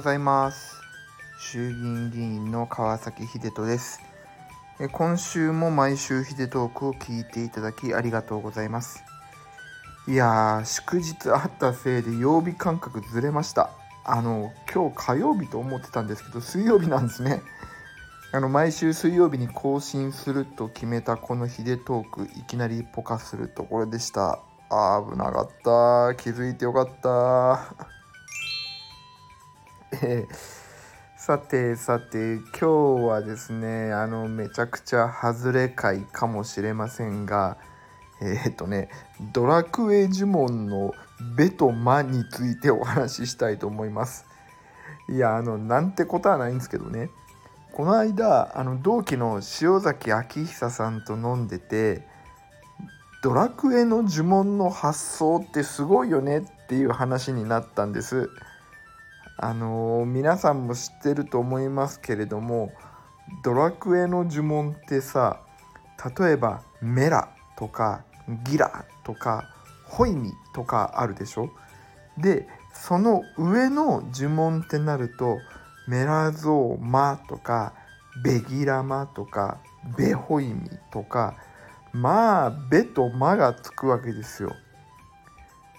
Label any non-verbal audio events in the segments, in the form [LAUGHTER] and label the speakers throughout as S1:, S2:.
S1: ございます。衆議院議員の川崎秀人です。今週も毎週秀トークを聞いていただきありがとうございます。いやー祝日あったせいで曜日感覚ずれました。あの今日火曜日と思ってたんですけど水曜日なんですね。あの毎週水曜日に更新すると決めたこのヒデトークいきなりポカするところでした。あ危なかった気づいてよかった、[LAUGHS] さてさて今日はですねあのめちゃくちゃ外れ回かもしれませんがえー、っとねドラクエ呪文の「ベ」と「マ」についてお話ししたいと思います。いやあのなんてことはないんですけどね。この間あの同期の塩崎昭久さんと飲んでてドラクエの呪文の発想ってすごいよねっていう話になったんです。あの皆さんも知ってると思いますけれどもドラクエの呪文ってさ例えばメラとかギラとかホイミとかあるでしょ？でその上の呪文ってなるとメラゾーマとかベギラマとかベホイミとかまあベとマがつくわけですよ。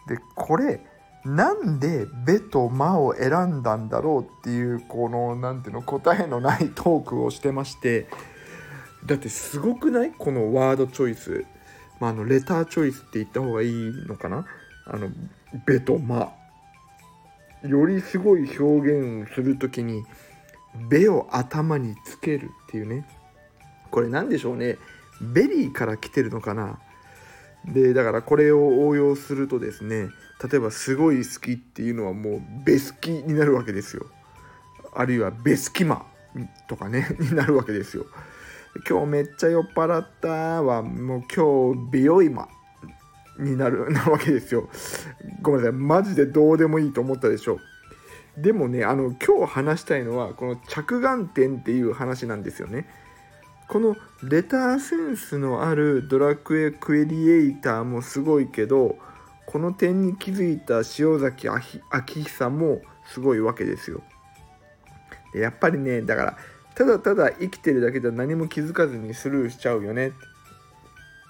S1: でこれなんでベとマを選んだんだろうっていうこの何ていうの答えのないトークをしてましてだってすごくない？このワードチョイス。まあ、あのレターチョイスって言った方がいいのかな？あのベとマ。よりすごい表現をする時に「べ」を頭につけるっていうね。これ何でしょうね？ very から来てるのかな？でだからこれを応用するとですね例えば「すごい好き」っていうのはもう「ベスキ」になるわけですよあるいは「ベスキマ」とかね [LAUGHS] になるわけですよ今日めっちゃ酔っ払ったはもう今日美容今になる [LAUGHS] なわけですよ。ごめんなさいマジでどうでもいいと思ったでしょう。でもねあの今日話したいのはこの着眼点っていう話なんですよね。このレターセンスのあるドラクエクエリエイターもすごいけどこの点に気づいた塩崎昭久もすごいわけですよ。やっぱりねだからただただ生きてるだけでは何も気づかずにスルーしちゃうよね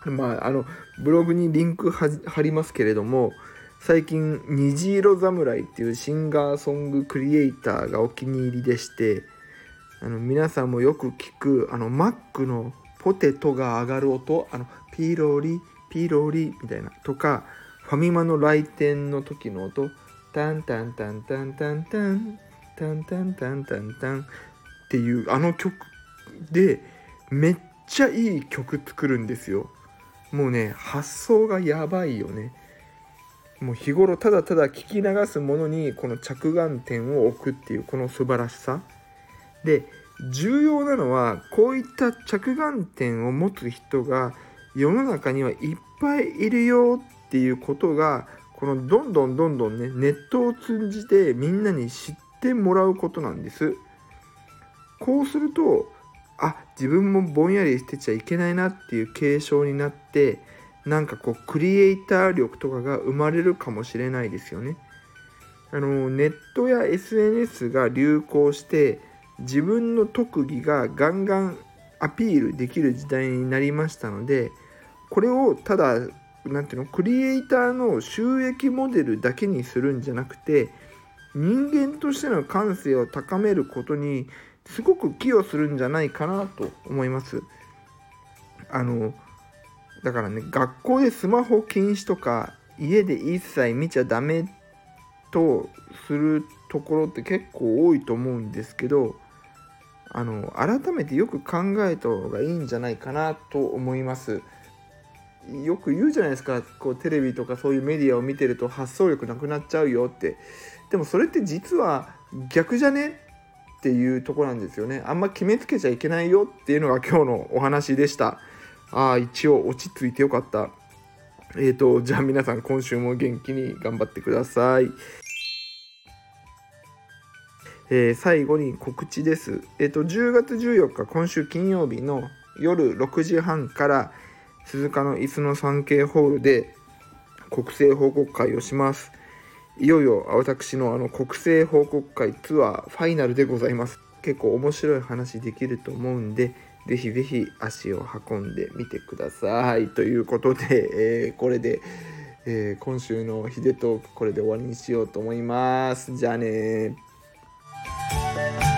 S1: まああのブログにリンク貼りますけれども最近虹色侍っていうシンガーソングクリエイターがお気に入りでしてあの皆さんもよく聞くあのマックのポテトが上がる音あのピロリピロリみたいな。とかファミマの来店の時の音タンタンタンタンタンタンタンタンタンタンタンっていうあの曲でめっちゃいい曲作るんですよ。もうね発想がやばいよね。もう日頃ただただ聞き流すものにこの着眼点を置くっていうこの素晴らしさ。で重要なのはこういった着眼点を持つ人が世の中にはいっぱいいるよっていうことがこのどんどんどんどんねネットを通じてみんなに知ってもらうことなんです。こうするとあ自分もぼんやりしてちゃいけないなっていう継承になってなんかこうクリエイター力とかが生まれるかもしれないですよね。あのネットや SNS が流行して自分の特技がガンガンアピールできる時代になりましたのでこれをただ何ていうのクリエイターの収益モデルだけにするんじゃなくて人間としての感性を高めることにすごく寄与するんじゃないかなと思います。あのだからね学校でスマホ禁止とか家で一切見ちゃダメとするところって結構多いと思うんですけどあの改めてよく考えた方がいいんじゃないかなと思います。よく言うじゃないですかこうテレビとかそういうメディアを見てると発想力なくなっちゃうよって。でもそれって実は逆じゃねっていうとこなんですよね。あんま決めつけちゃいけないよっていうのが今日のお話でした。ああ一応落ち着いてよかった。えーとじゃあ皆さん今週も元気に頑張ってください。えー、最後に告知です。えっ、ー、と、10月14日、今週金曜日の夜6時半から鈴鹿の椅子の 3K ホールで国政報告会をします。いよいよ私のあの国政報告会ツアーファイナルでございます結構面白い話できると思うんでぜひぜひ足を運んでみてくださいということで、えー、これで、えー、今週のヒデトークこれで終わりにしようと思いますじゃあね Thank you.